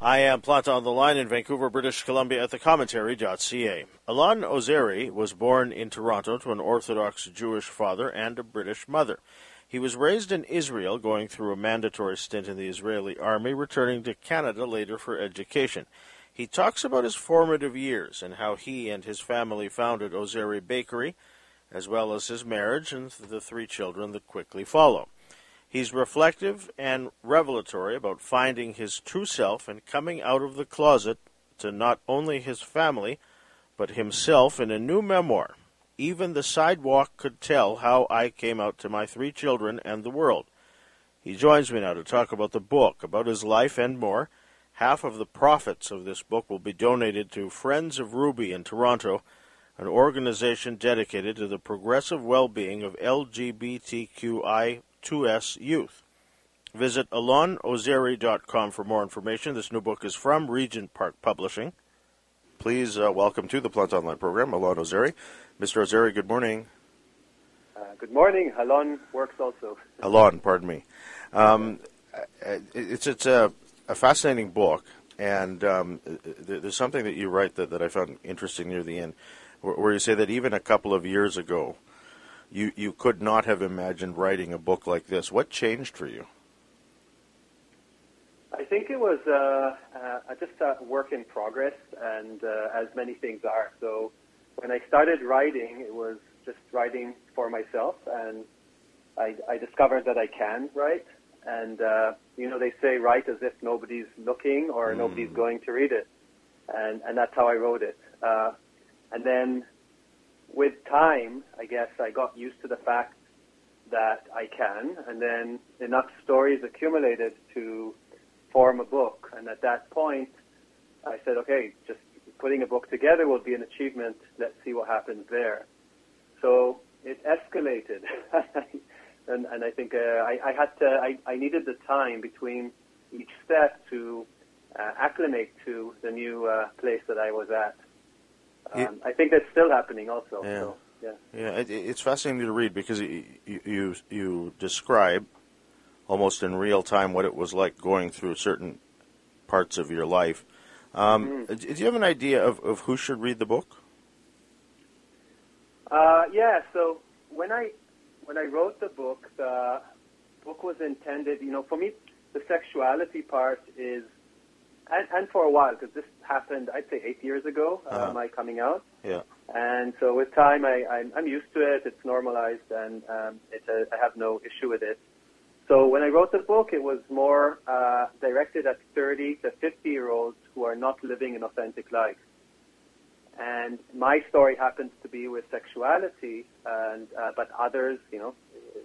I am Planta on the line in Vancouver, British Columbia at thecommentary.ca. Alon Ozery was born in Toronto to an Orthodox Jewish father and a British mother. He was raised in Israel, going through a mandatory stint in the Israeli army, returning to Canada later for education. He talks about his formative years and how he and his family founded Ozery Bakery, as well as his marriage and the three children that quickly follow. He's reflective and revelatory about finding his true self and coming out of the closet to not only his family, but himself in a new memoir. Even the sidewalk could tell how I came out to my three children and the world. He joins me now to talk about the book, about his life, and more. Half of the profits of this book will be donated to Friends of Ruby in Toronto, an organization dedicated to the progressive well being of LGBTQI 2S Youth. Visit alonozery.com for more information. This new book is from Regent Park Publishing. Please uh, welcome to the Planta on the line program, Alon Ozery. Mr. Ozery, good morning. Uh, good morning. Alon works also. Alon, pardon me. Um, it's it's a, a, fascinating book, and um, there's something that you write that, that I found interesting near the end, where, where you say that even a couple of years ago, you, you could not have imagined writing a book like this. What changed for you? I think it was uh, uh, just a work in progress, and uh, as many things are. So when I started writing, it was just writing for myself, and I, I discovered that I can write. And uh, you know, they say write as if nobody's looking or mm. nobody's going to read it, and and that's how I wrote it. Uh, and then time, I guess I got used to the fact that I can, and then enough stories accumulated to form a book. And at that point, I said, okay, just putting a book together will be an achievement. Let's see what happens there. So it escalated, and, and I think uh, I, I, had to. I, I, needed the time between each step to uh, acclimate to the new uh, place that I was at. Um, I think that's still happening also. Yeah. So, yeah. Yeah, it, it's fascinating to read because you, you you describe almost in real time what it was like going through certain parts of your life. Um, mm-hmm. Do you have an idea of, of who should read the book? Uh, yeah. So when I when I wrote the book, the book was intended. You know, for me, the sexuality part is and, and for a while, because this happened, I'd say eight years ago, uh, uh-huh. my coming out. Yeah. And so with time, I, I'm, I'm used to it. It's normalized, and um, it's a, I have no issue with it. So when I wrote the book, it was more uh, directed at 30 to 50 year olds who are not living an authentic life. And my story happens to be with sexuality, and uh, but others, you know,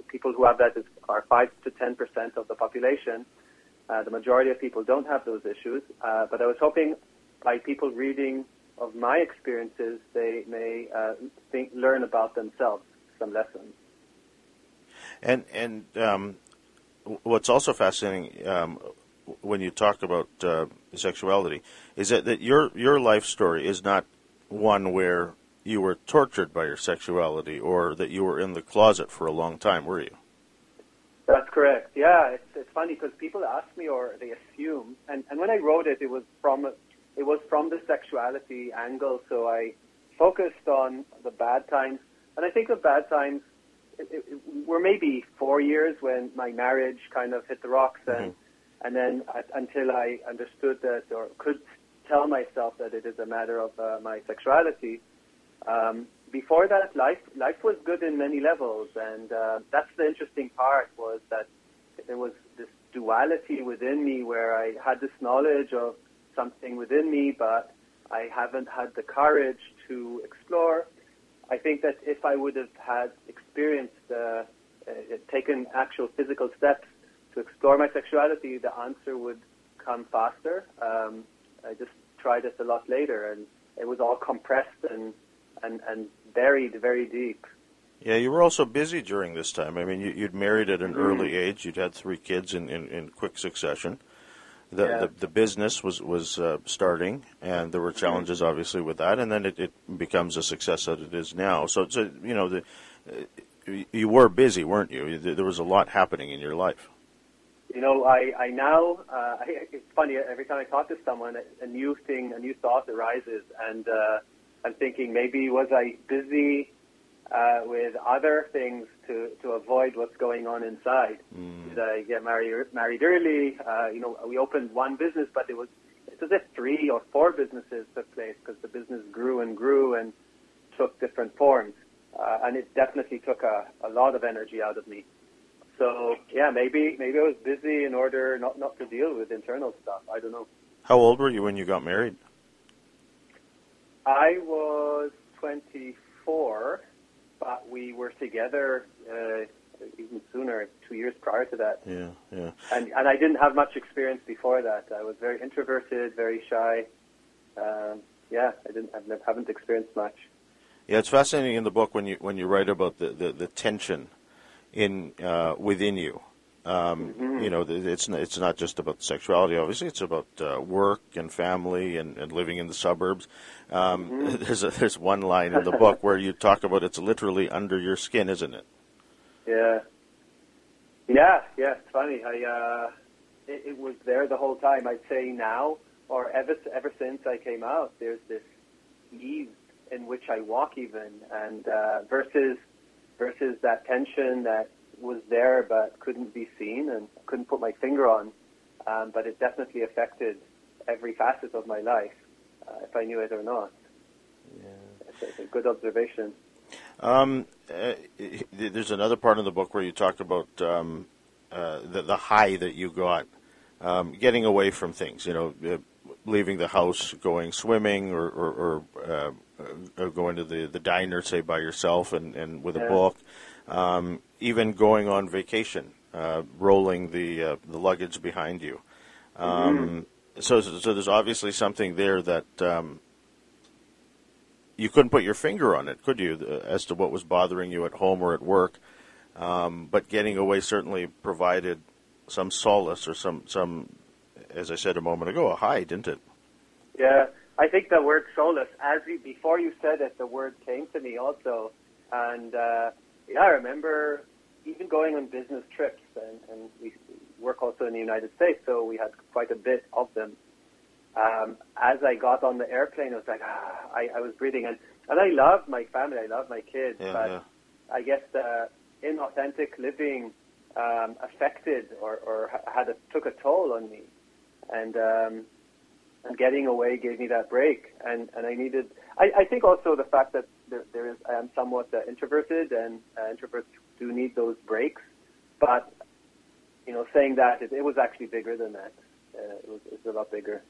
people who have that is, are five to 10 percent of the population. Uh, the majority of people don't have those issues, uh, but I was hoping by people reading of my experiences, they may uh, think, learn about themselves some lessons. And and um, what's also fascinating um, when you talk about uh, sexuality is that, that your your life story is not one where you were tortured by your sexuality or that you were in the closet for a long time, were you? That's correct. Yeah, it's it's funny because people ask me or they assume, and and when I wrote it, it was from it was from the sexuality angle. So I focused on the bad times, and I think the bad times it, it, were maybe four years when my marriage kind of hit the rocks, and mm-hmm. and then uh, until I understood that or could tell myself that it is a matter of uh, my sexuality. Um, before that, life life was good in many levels, and uh, that's the interesting part was that there was this duality within me where I had this knowledge of something within me, but I haven't had the courage to explore. I think that if I would have had experienced, uh, uh, taken actual physical steps to explore my sexuality, the answer would come faster. Um, I just tried it a lot later, and it was all compressed and and, and buried very deep. Yeah, you were also busy during this time. I mean, you, would married at an mm-hmm. early age. You'd had three kids in, in, in quick succession. The, yeah. the, the business was was uh, starting, and there were challenges mm-hmm. obviously with that. And then it, it becomes a success that it is now. So, so you know, the, uh, you were busy, weren't you? There was a lot happening in your life. you know, I, I now, uh, I, it's funny, every time I talk to someone, a, a new thing, a new thought arises, and uh, I'm thinking maybe was I busy uh, with other things to, to avoid what's going on inside? Mm. Did I get married, married early? Uh, you know, we opened one business, but it was, it's as if three or four businesses took place because the business grew and grew and took different forms. Uh, and it definitely took a, a lot of energy out of me. So yeah, maybe maybe I was busy in order not not to deal with internal stuff. I don't know. How old were you when you got married? I was 24, but we were together uh, even sooner, two years prior to that. Yeah, yeah. And and I didn't have much experience before that. I was very introverted, very shy. Um, yeah, I didn't. I haven't experienced much. Yeah, it's fascinating in the book when you when you write about the, the, the tension in uh, within you. Um, mm-hmm. You know, it's it's not just about sexuality. Obviously, it's about uh, work and family and, and, living in the suburbs. Um, mm-hmm. There's a, there's one line in the book where you talk about it's literally under your skin, isn't it? Yeah, yeah, yeah. It's funny. I uh, it, it was there the whole time. I'd say now, or ever ever since I came out, there's this ease in which I walk, even, and uh, versus versus that tension that was there but couldn't be seen and couldn't put my finger on. Um, but it definitely affected every facet of my life, uh, if I knew it or not. Yeah. It's, it's a good observation. Um, uh, there's another part of the book where you talk about um, uh, the, the, high that you got, um, getting away from things. You know, uh, leaving the house, going swimming, or, or, or uh, uh, going to the, the diner, say by yourself, and, and with yeah. a book, um, even going on vacation, uh, rolling the uh, the luggage behind you. Um, mm-hmm. So, so there's obviously something there that um, you couldn't put your finger on it, could you, as to what was bothering you at home or at work? Um, but getting away certainly provided some solace or some some, as I said a moment ago, a high, didn't it? Yeah, I think the word solace, as you, before you said it, the word came to me also, and uh, yeah, I remember even going on business trips, and, and we work also in the United States, so we had quite a bit of them. Um, as I got on the airplane, I was like, ah, I, I was breathing, and and I love my family, I love my kids, yeah, but yeah. I guess the inauthentic living um, affected or, or had a, took a toll on me, and um, and getting away gave me that break. And, and I needed, I, I think also the fact that there, there is, I am somewhat uh, introverted and uh, introverts do need those breaks. But, you know, saying that, it, it was actually bigger than that. Uh, it, was, it was a lot bigger.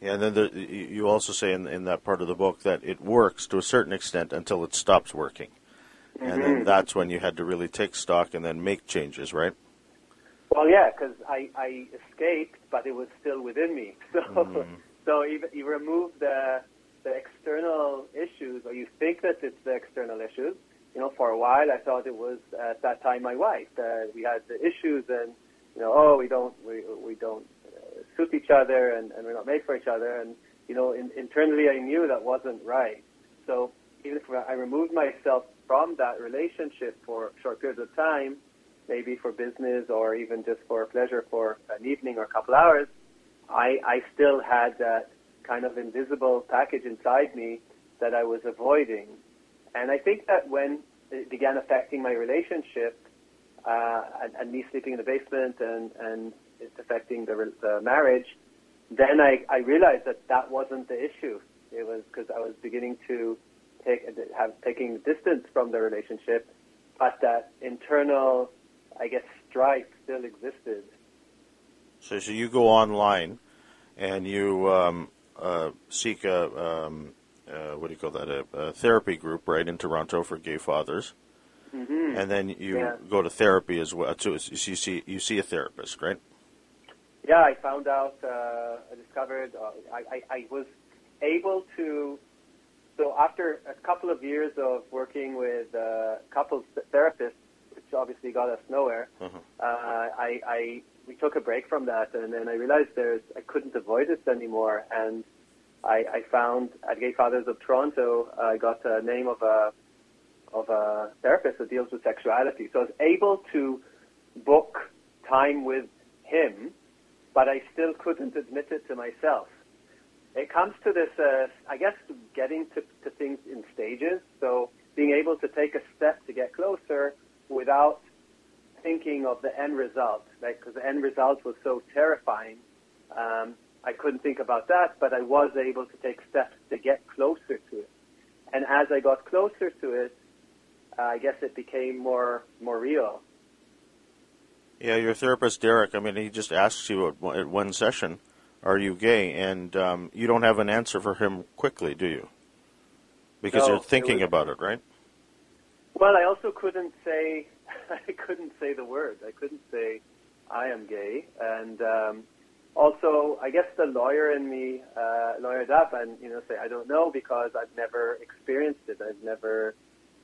Yeah, and then the, you also say in, in that part of the book that it works to a certain extent until it stops working. Mm-hmm. And then mm-hmm. that's when you had to really take stock and then make changes, right? Well, yeah, because I, I escaped, but it was still within me. So mm-hmm. So you, you remove the the external issues, or you think that it's the external issues. You know, for a while I thought it was at that time my wife. Uh, we had the issues, and you know, oh, we don't we we don't uh, suit each other, and, and we're not made for each other. And you know, in, internally I knew that wasn't right. So even if I removed myself from that relationship for short periods of time, maybe for business or even just for pleasure for an evening or a couple hours, I, I still had that kind of invisible package inside me that I was avoiding. And I think that when it began affecting my relationship, uh, and, and, me sleeping in the basement and, and it's affecting the, the marriage, then I, I realized that that wasn't the issue. It was because I was beginning to take, have taking distance from the relationship, but that internal, I guess, strife still existed. So, so you go online and you um, uh, seek a um, uh, what do you call that a, a, therapy group right in Toronto for gay fathers, mm-hmm. and then you yeah. go to therapy as well. So you see you see a therapist, right? Yeah, I found out. Uh, I discovered. Uh, I, I, I was able to. So after a couple of years of working with uh, couples therapists, which obviously got us nowhere, uh-huh. uh, I, I we took a break from that, and then I realized there's I couldn't avoid it anymore, and I, I found at Gay Fathers of Toronto, I got a name of a of a therapist that deals with sexuality. So I was able to book time with him, but I still couldn't admit it to myself. It comes to this, uh, I guess, getting to, to things in stages. So being able to take a step to get closer without thinking of the end result, because the end result was so terrifying. Um, I couldn't think about that, but I was able to take steps to get closer to it. And as I got closer to it, uh, I guess it became more more real. Yeah, your therapist Derek. I mean, he just asks you at one, at one session, "Are you gay?" and um, you don't have an answer for him quickly, do you? Because No, you're thinking it was- about it, right? Well, I also couldn't say I couldn't say the word. I couldn't say I am gay, and um, also I guess the lawyer in me uh, lawyered up and you know say I don't know because I've never experienced it. I've never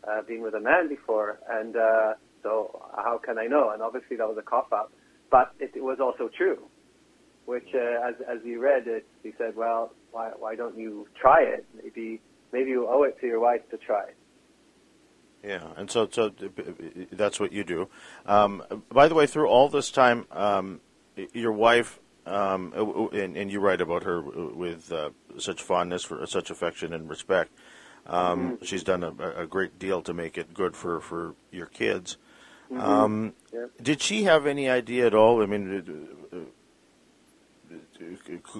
uh, been with a man before, and uh, so how can I know? And obviously that was a cop out, but it, it was also true. Which, uh, as as you read it, he said, "Well, why why don't you try it? Maybe maybe you owe it to your wife to try." it. Yeah, and so so that's what you do. Um, by the way, through all this time, um, your wife, um, and, and you write about her with uh, such fondness, for such affection and respect. Um, She's done a, a great deal to make it good for, for your kids. Um, Yeah. Did she have any idea at all? I mean, uh, uh,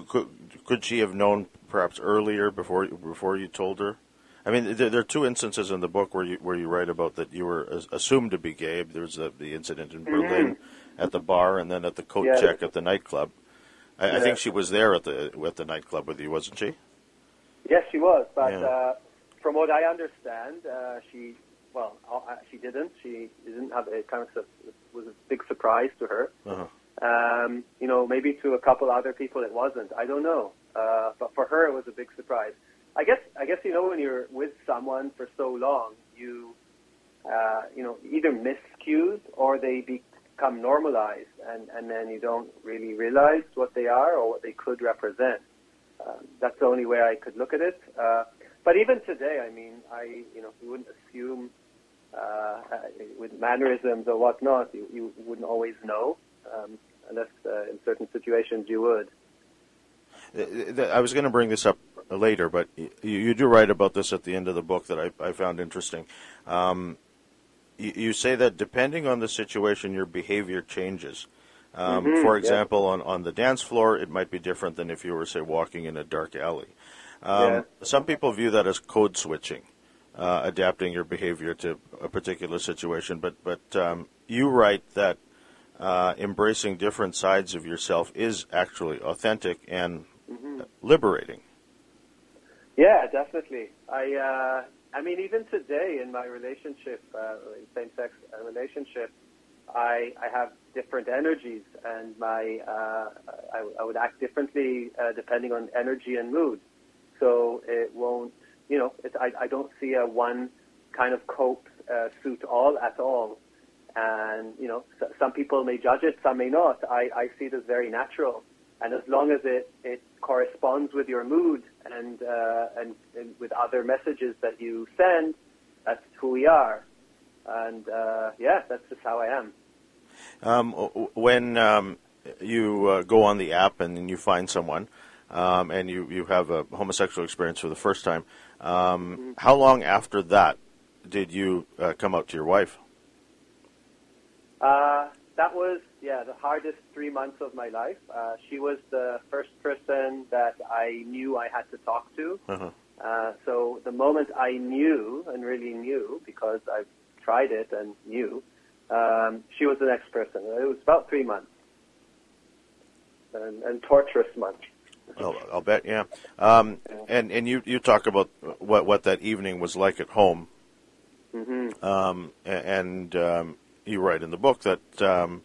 could, could, she have known perhaps earlier before before you told her? I mean, there, there are two instances in the book where you where you write about that you were assumed to be gay. There was the, the incident in Berlin at the bar, and then at the coat Yeah. check at the nightclub. I, I think she was there at the at the nightclub with you, wasn't she? Yes, she was, but Yeah. uh, from what I understand, uh, she well, uh, she didn't. She didn't have it. Kind of was a big surprise to her. Uh-huh. Um, you know, maybe to a couple other people it wasn't. I don't know, uh, but for her it was a big surprise. I guess. I guess you know when you're with someone for so long, you uh, you know either miss cues or they become normalized, and and then you don't really realize what they are or what they could represent. Um, that's the only way I could look at it. Uh, but even today, I mean, I you know you wouldn't assume uh, uh, with mannerisms or whatnot, you, you wouldn't always know um, unless uh, in certain situations you would. I was going to bring this up later, but you, you do write about this at the end of the book that I, I found interesting. Um, you, you say that depending on the situation, your behavior changes. Um, Mhm, for yeah. example, on, on the dance floor, it might be different than if you were, say, walking in a dark alley. Um, Yeah. Some people view that as code switching, uh, adapting your behavior to a particular situation. But but um, you write that uh, embracing different sides of yourself is actually authentic and Mm-hmm. liberating. Yeah, definitely. I uh, I mean, even today in my relationship, uh, same-sex uh, relationship, I I have different energies, and my uh, I, I would act differently uh, depending on energy and mood. So it won't, you know, it, I I don't see a one kind of cope uh, suit all at all. And you know, s- some people may judge it, some may not. I I see it as very natural, and as long as it it corresponds with your mood and uh, and, and with other messages that you send, that's who we are. And uh, yeah, that's just how I am. Um, when um, you uh, go on the app and then you find someone, um, and you, you have a homosexual experience for the first time, um, how long after that did you uh, come out to your wife? Uh, that was, yeah, the hardest three months of my life. Uh, she was the first person that I knew I had to talk to. Uh-huh. Uh, so the moment I knew and really knew, because I've tried it and knew, um, she was the next person. It was about three months. And, and torturous months. Well, I'll bet, yeah. Um, and and you, you talk about what what that evening was like at home, hmm um, and um, you write in the book that um,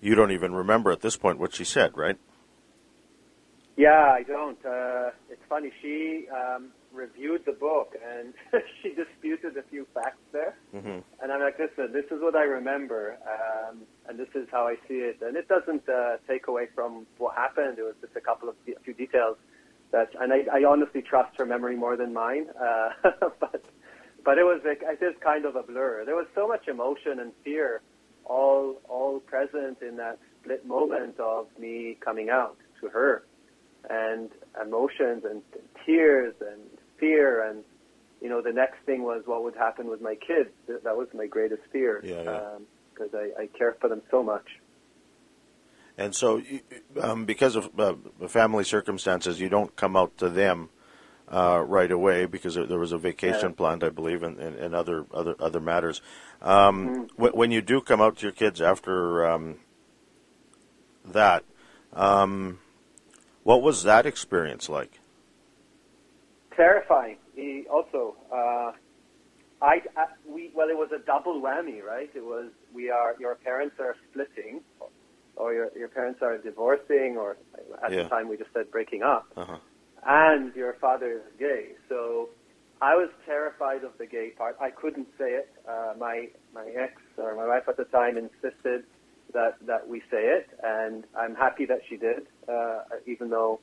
you don't even remember at this point what she said, right? Yeah, I don't. Uh, it's funny. She um, reviewed the book and she disputed a few facts there. Mm-hmm. And I'm like, listen, this is what I remember, um, and this is how I see it. And it doesn't uh, take away from what happened. It was just a couple of a few details that, and I, I honestly trust her memory more than mine. Uh, but but it was like, it is kind of a blur. There was so much emotion and fear, all all present in that split moment of me coming out to her, and emotions and tears and fear and you know the next thing was what would happen with my kids. That was my greatest fear because yeah, yeah. um, I, I care for them so much. And so, um, because of uh, family circumstances, you don't come out to them uh, right away because there was a vacation yeah. planned, I believe, and, and, and other other other matters. Um, mm-hmm. when you do come out to your kids after um, that, um, what was that experience like? Terrifying. He also, uh, I, I, we well, it was a double whammy, right? It was we are your parents are splitting, or your your parents are divorcing, or at yeah. the time we just said breaking up, uh-huh. And your father is gay. So I was terrified of the gay part. I couldn't say it. Uh, my my ex or my wife at the time insisted that that we say it, and I'm happy that she did, uh, even though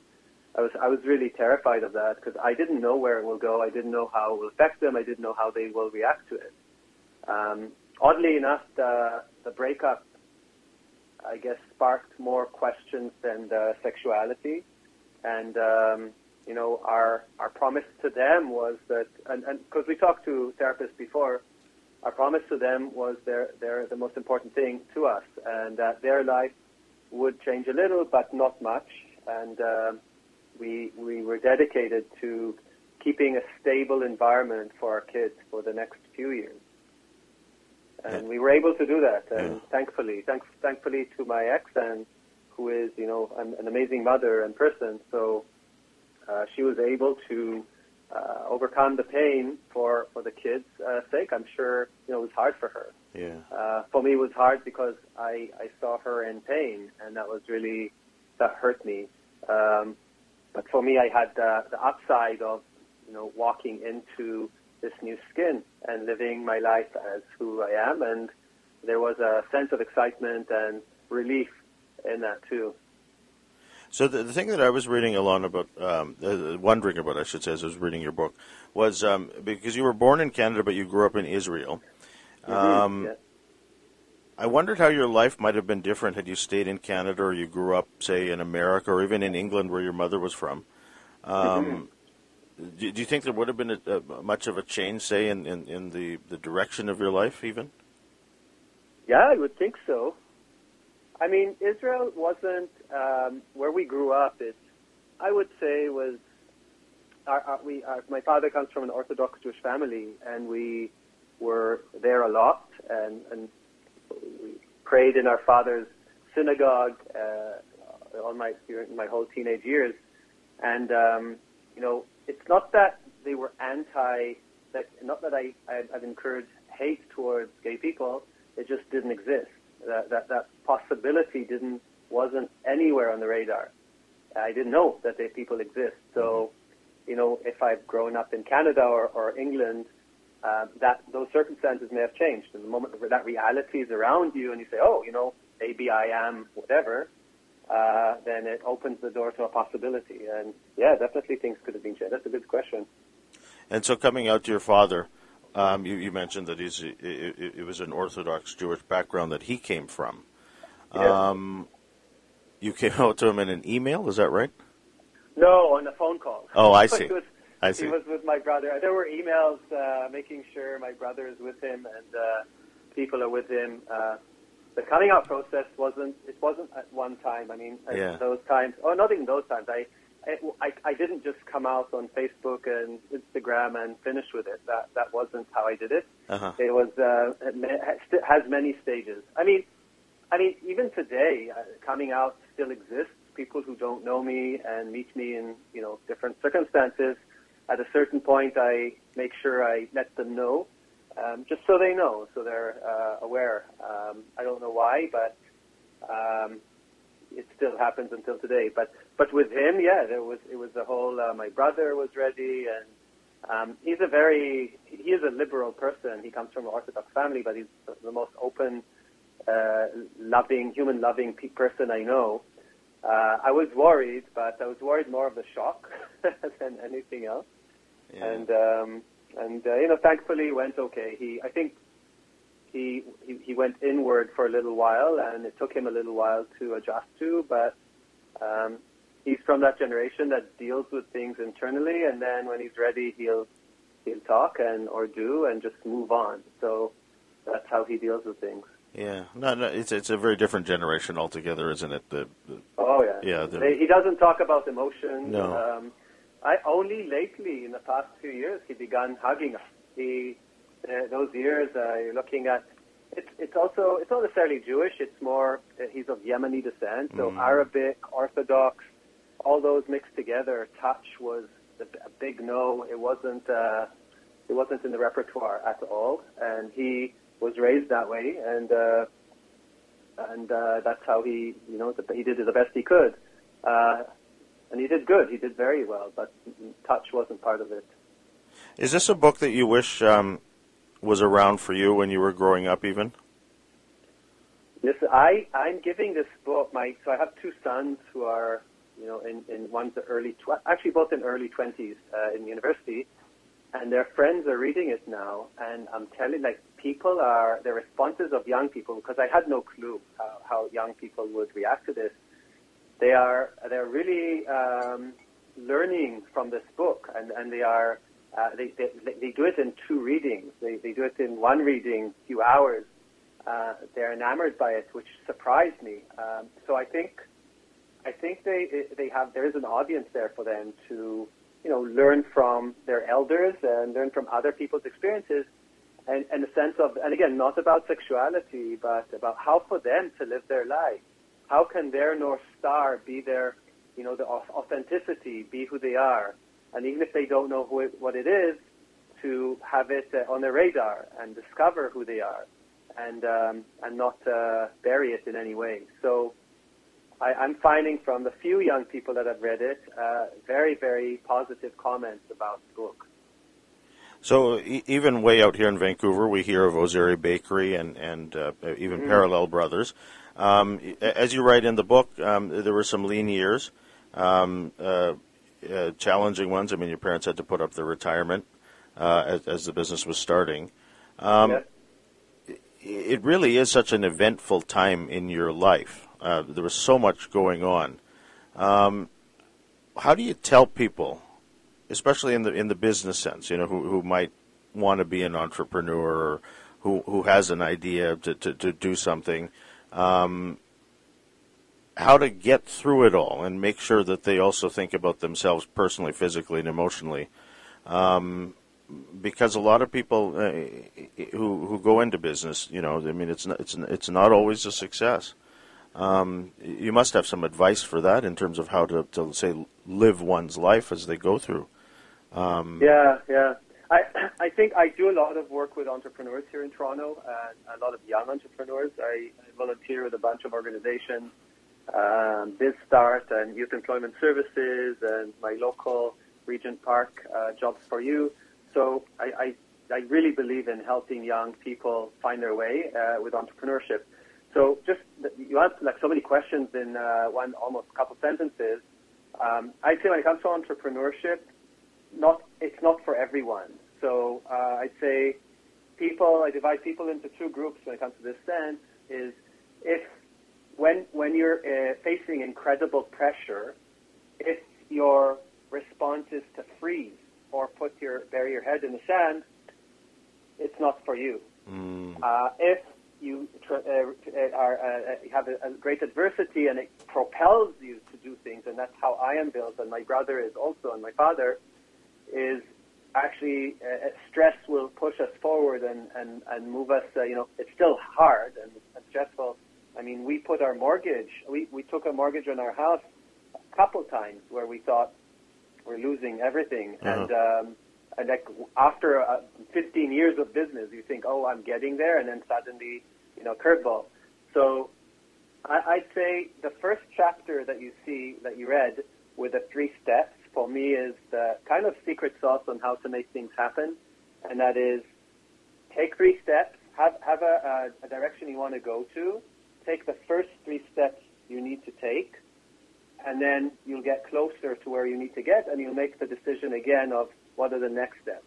I was I was really terrified of that because I didn't know where it will go. I didn't know how it will affect them. I didn't know how they will react to it. Um, oddly enough, the the breakup, I guess, sparked more questions than the sexuality, and um, you know our our promise to them was that, and because we talked to therapists before, our promise to them was they're they're the most important thing to us, and that their life would change a little, but not much, and. Um, we we were dedicated to keeping a stable environment for our kids for the next few years. And yeah. we were able to do that, and yeah. thankfully, thank, thankfully to my ex, and who is, you know, an, an amazing mother and person. So uh, she was able to uh, overcome the pain for for the kids' uh, sake. I'm sure, you know, it was hard for her. Yeah. Uh, for me, it was hard because I I saw her in pain, and that was really that hurt me. Um, but for me, I had the, the upside of, you know, walking into this new skin and living my life as who I am. And there was a sense of excitement and relief in that too. So the, the thing that I was reading along about, um, uh, wondering about, I should say, as I was reading your book, was um, because you were born in Canada, but you grew up in Israel. Mm-hmm. Um, yeah. I wondered how your life might have been different had you stayed in Canada or you grew up, say, in America or even in England where your mother was from. Um, do, do, you think there would have been a, a, much of a change, say, in, in, in, the, the direction of your life, even? Yeah, I would think so. I mean, Israel wasn't um, where we grew up. It, I would say, was our, our, we. Our, my father comes from an Orthodox Jewish family, and we were there a lot, and, and we prayed in our father's synagogue uh, all my my whole teenage years. And um, you know, it's not that they were anti. That not that I I've incurred hate towards gay people. It just didn't exist. That that, that possibility didn't wasn't anywhere on the radar. I didn't know that they, people exist. So, you know, if I've grown up in Canada or, or England, uh, that those circumstances may have changed. And the moment that reality is around you, and you say, "Oh, you know, maybe I am whatever," uh, then it opens the door to a possibility. And yeah, definitely things could have been changed. That's a good question. And so, coming out to your father, um, you, you, mentioned that he's it, it, it, was an Orthodox Jewish background that he came from. Yeah. Um, you came out to him in an email, is that right? No, on a phone call. Oh, I see. was, I see. He was with my brother. There were emails uh, making sure my brother is with him and uh, people are with him. Uh, the coming out process wasn't it wasn't at one time. I mean, yeah. those times, or not even those times. I, I I didn't just come out on Facebook and Instagram and finish with it. That that wasn't how I did it. Uh-huh. It was uh, it has many stages. I mean, I mean, even today, uh, coming out still exists. People who don't know me and meet me in you know different circumstances. At a certain point, I make sure I let them know um, just so they know, so they're uh, aware. Um, I don't know why, but um, it still happens until today. But but with him, yeah, there was it was a whole. Uh, my brother was ready, and um, he's a very he is a liberal person. He comes from an Orthodox family, but he's the most open, uh, loving, human loving person I know. Uh, I was worried, but I was worried more of the shock than anything else. Yeah. And um, and uh, you know, thankfully, it went okay. He, I think, he, he he went inward for a little while, and it took him a little while to adjust to. But um, he's from that generation that deals with things internally, and then when he's ready, he'll he'll talk and or do and just move on. So that's how he deals with things. Yeah, no, no, it's it's a very different generation altogether, isn't it? The, the oh yeah, yeah. The, he doesn't talk about emotions. No. Um, I only lately, in the past few years, he began hugging us. He uh, those years, uh, you're looking at. It's it's also it's not necessarily Jewish. It's more uh, he's of Yemeni descent, so Mm. Arabic, Orthodox, all those mixed together. Touch was a, a big no. It wasn't. Uh, it wasn't in the repertoire at all, and he was raised that way, and uh, and uh, that's how he, you know, he did the best he could, uh, and he did good. He did very well, but touch wasn't part of it. Is this a book that you wish um, was around for you when you were growing up, even? Listen, I I'm giving this book my so I have two sons who are you know in in one's early tw- actually both in early twenties uh, in university, and their friends are reading it now, and I'm telling like people are the responses of young people because I had no clue how, how young people would react to this. They are they're really um, learning from this book, and and they are. Uh, they, they they do it in two readings. They they do it in one reading, few hours, uh, they're enamored by it, which surprised me. Um, so I think, I think they they have there is an audience there for them to, you know, learn from their elders and learn from other people's experiences, and, and a sense of, and again, not about sexuality, but about how for them to live their life. How can their north star be their, you know, the authenticity, be who they are, and even if they don't know who it, what it is, to have it uh, on their radar and discover who they are and um, and not uh, bury it in any way. So I, I'm finding from the few young people that have read it, uh, very very positive comments about the book. So e- even way out here in Vancouver, we hear of Ozery Bakery and and uh, even Mhm. Parallel Brothers. Um, as you write in the book, um, there were some lean years, um, uh, uh, challenging ones. I mean, your parents had to put up their retirement uh, as, as the business was starting. Um. It really is such an eventful time in your life. Uh, there was so much going on. Um, how do you tell people especially in the in the business sense, you know, who who might want to be an entrepreneur or who who has an idea to to, to do something, um, how to get through it all and make sure that they also think about themselves personally, physically, and emotionally. Um, because a lot of people uh, who who go into business, you know, I mean, it's not, it's it's not always a success. Um, you must have some advice for that in terms of how to, to say live one's life as they go through. Um, Yeah, yeah. I I think I do a lot of work with entrepreneurs here in Toronto, and a lot of young entrepreneurs. I, I volunteer with a bunch of organizations, um, BizStart and Youth Employment Services, and my local Regent Park uh, Jobs for You. So I, I I really believe in helping young people find their way uh, with entrepreneurship. So just you asked like so many questions in uh, one almost couple sentences. Um, I'd say when it comes to entrepreneurship, not it's not for everyone. So uh, I'd say people I divide people into two groups when it comes to this sense is if when when you're uh, facing incredible pressure, if your response is to freeze or put your bury your head in the sand, it's not for you. mm, Uh, if you tr- uh, are uh, you have a, a great adversity and it propels you to do things, and that's how I am built, and my brother is also, and my father is actually uh, stress will push us forward and and and move us. Uh, you know, it's still hard and, and stressful. I mean, we put our mortgage. We we took a mortgage on our house a couple times where we thought we're losing everything, Uh-huh. and um, like after uh, 15 years of business, you think, oh, I'm getting there, and then suddenly, you know, curveball. So I, I'd say the first chapter that you see that you read with the three steps for me is the kind of secret sauce on how to make things happen, and that is take three steps, have have a, a direction you want to go to, take the first three steps you need to take, and then you'll get closer to where you need to get, and you'll make the decision again of what are the next steps.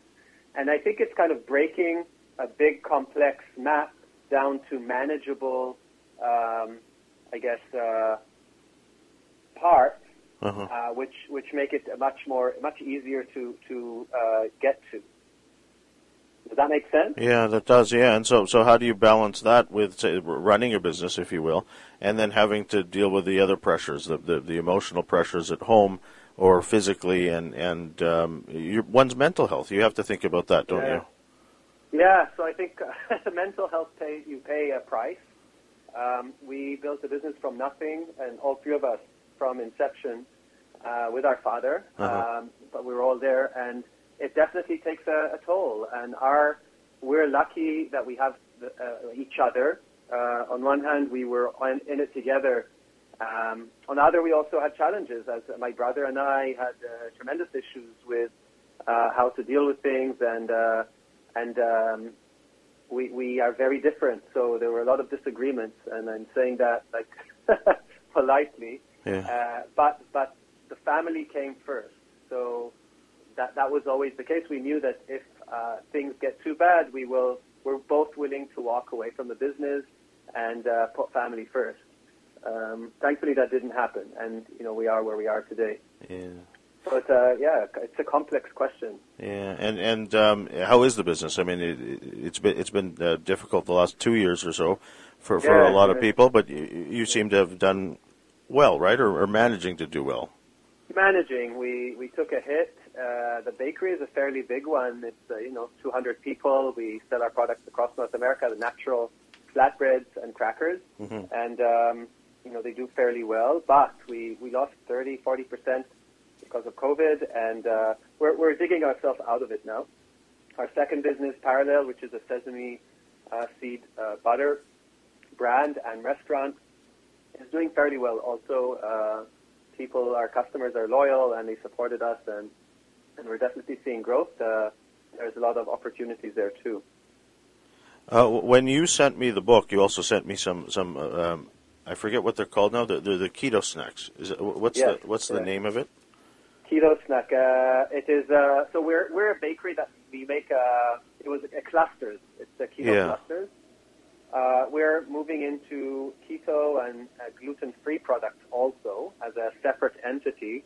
And I think it's kind of breaking a big complex map down to manageable, um, I guess, uh, parts, Uh-huh. uh, which which make it much more much easier to to uh, get to. Does that make sense? Yeah, that does. Yeah, and so so how do you balance that with say, running your business, if you will, and then having to deal with the other pressures, the the, the emotional pressures at home or physically, and and um, your, one's mental health. You have to think about that, don't Yeah. you? Yeah, so I think the mental health pay you pay a price. Um, we built a business from nothing, and all three of us from inception uh, with our father. Uh-huh. Um, but we were all there, and it definitely takes a, a toll. And our we're lucky that we have the, uh, each other. Uh, on one hand, we were on, in it together. Um, on the other, we also had challenges. As my brother and I had uh, tremendous issues with uh, how to deal with things, and uh, and um, we we are very different. So there were a lot of disagreements, and I'm saying that like politely. Yeah. Uh, but but the family came first. So that that was always the case. We knew that if uh, things get too bad, we will we're both willing to walk away from the business and uh, put family first. Um, thankfully, that didn't happen, and you know we are where we are today. Yeah. But uh, yeah, it's a complex question. Yeah, and and um, how is the business? I mean, it, it's been it's been uh, difficult the last two years or so for, for a lot of people, but you, you seem to have done well, right, or, or managing to do well. Managing, we we took a hit. Uh, the bakery is a fairly big one. It's uh, you know 200 people. We sell our products across North America, the natural flatbreads and crackers, Mhm. and um, you know they do fairly well. But we we lost 30, 40 percent because of COVID, and uh, we're we're digging ourselves out of it now. Our second business, Parallel, which is a sesame uh, seed uh, butter brand and restaurant, is doing fairly well. Also, uh, people, our customers are loyal and they supported us, and and we're definitely seeing growth. Uh, there's a lot of opportunities there too. Uh, when you sent me the book, you also sent me some some. uh, Um, I forget what they're called now. They're, they're the keto snacks. Is it, what's Yes, the what's the name of it? Keto snack. Uh, it is uh, so we're we're a bakery that we make. Uh, it was a clusters. It's a keto Yeah. clusters. Uh, we're moving into keto and uh, gluten-free products also as a separate entity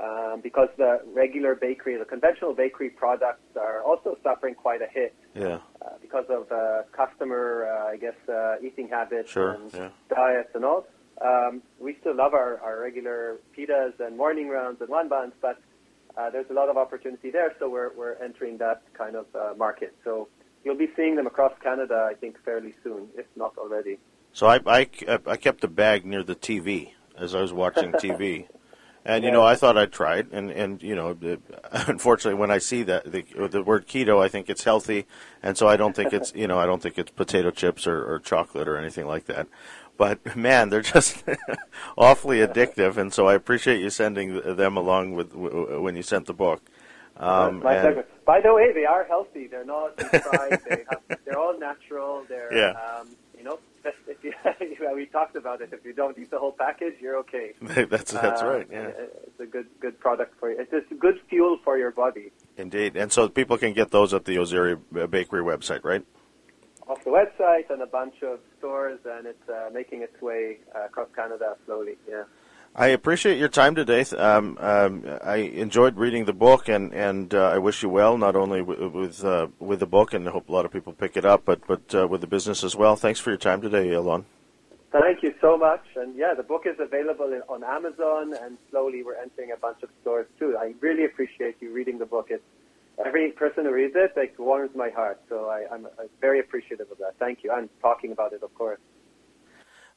um, because the regular bakery, the conventional bakery products are also suffering quite a hit Yeah, uh, because of uh, customer, uh, I guess, uh, eating habits Sure, and yeah. diets and all. Um, we still love our, our regular pitas and morning rounds and one buns, but uh, there's a lot of opportunity there, so we're, we're entering that kind of uh, market. So you'll be seeing them across Canada, I think, fairly soon, if not already. So I, I, I kept the bag near the TV as I was watching TV. And you Yeah. know, I thought I'd try it, and and you know, unfortunately, when I see that the, the word keto, I think it's healthy, and so I don't think it's you know, I don't think it's potato chips or, or chocolate or anything like that. But man, they're just awfully addictive, and so I appreciate you sending them along with w- when you sent the book. Um, My and-. By the way, they are healthy. They're not fried. they have, they're all natural. They're, Yeah. um, know, we talked about it. If you don't eat the whole package, you're okay. that's that's Uh, right. Yeah. It's a good good product for you. It's just good fuel for your body. Indeed, and so people can get those at the Ozery Bakery website, right? Off the website and a bunch of stores, and it's uh, making its way uh, across Canada slowly. Yeah. I appreciate your time today. Um, um, I enjoyed reading the book, and and uh, I wish you well, not only with with, uh, with the book, and I hope a lot of people pick it up, but but uh, with the business as well. Thanks for your time today, Elon. Thank you so much. And yeah, the book is available in, on Amazon, and slowly we're entering a bunch of stores too. I really appreciate you reading the book. It's every person who reads it, like warms my heart. So I, I'm uh, very appreciative of that. Thank you. And talking about it, of course.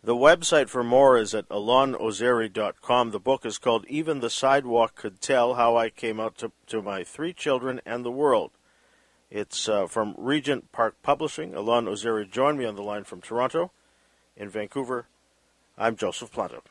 The website for more is at alonozery.com. The book is called Even the Sidewalk Could Tell How I Came Out to, to My Three Children and the World. It's uh, from Regent Park Publishing. Alon Ozery joined me on the line from Toronto. In Vancouver, I'm Joseph Planta.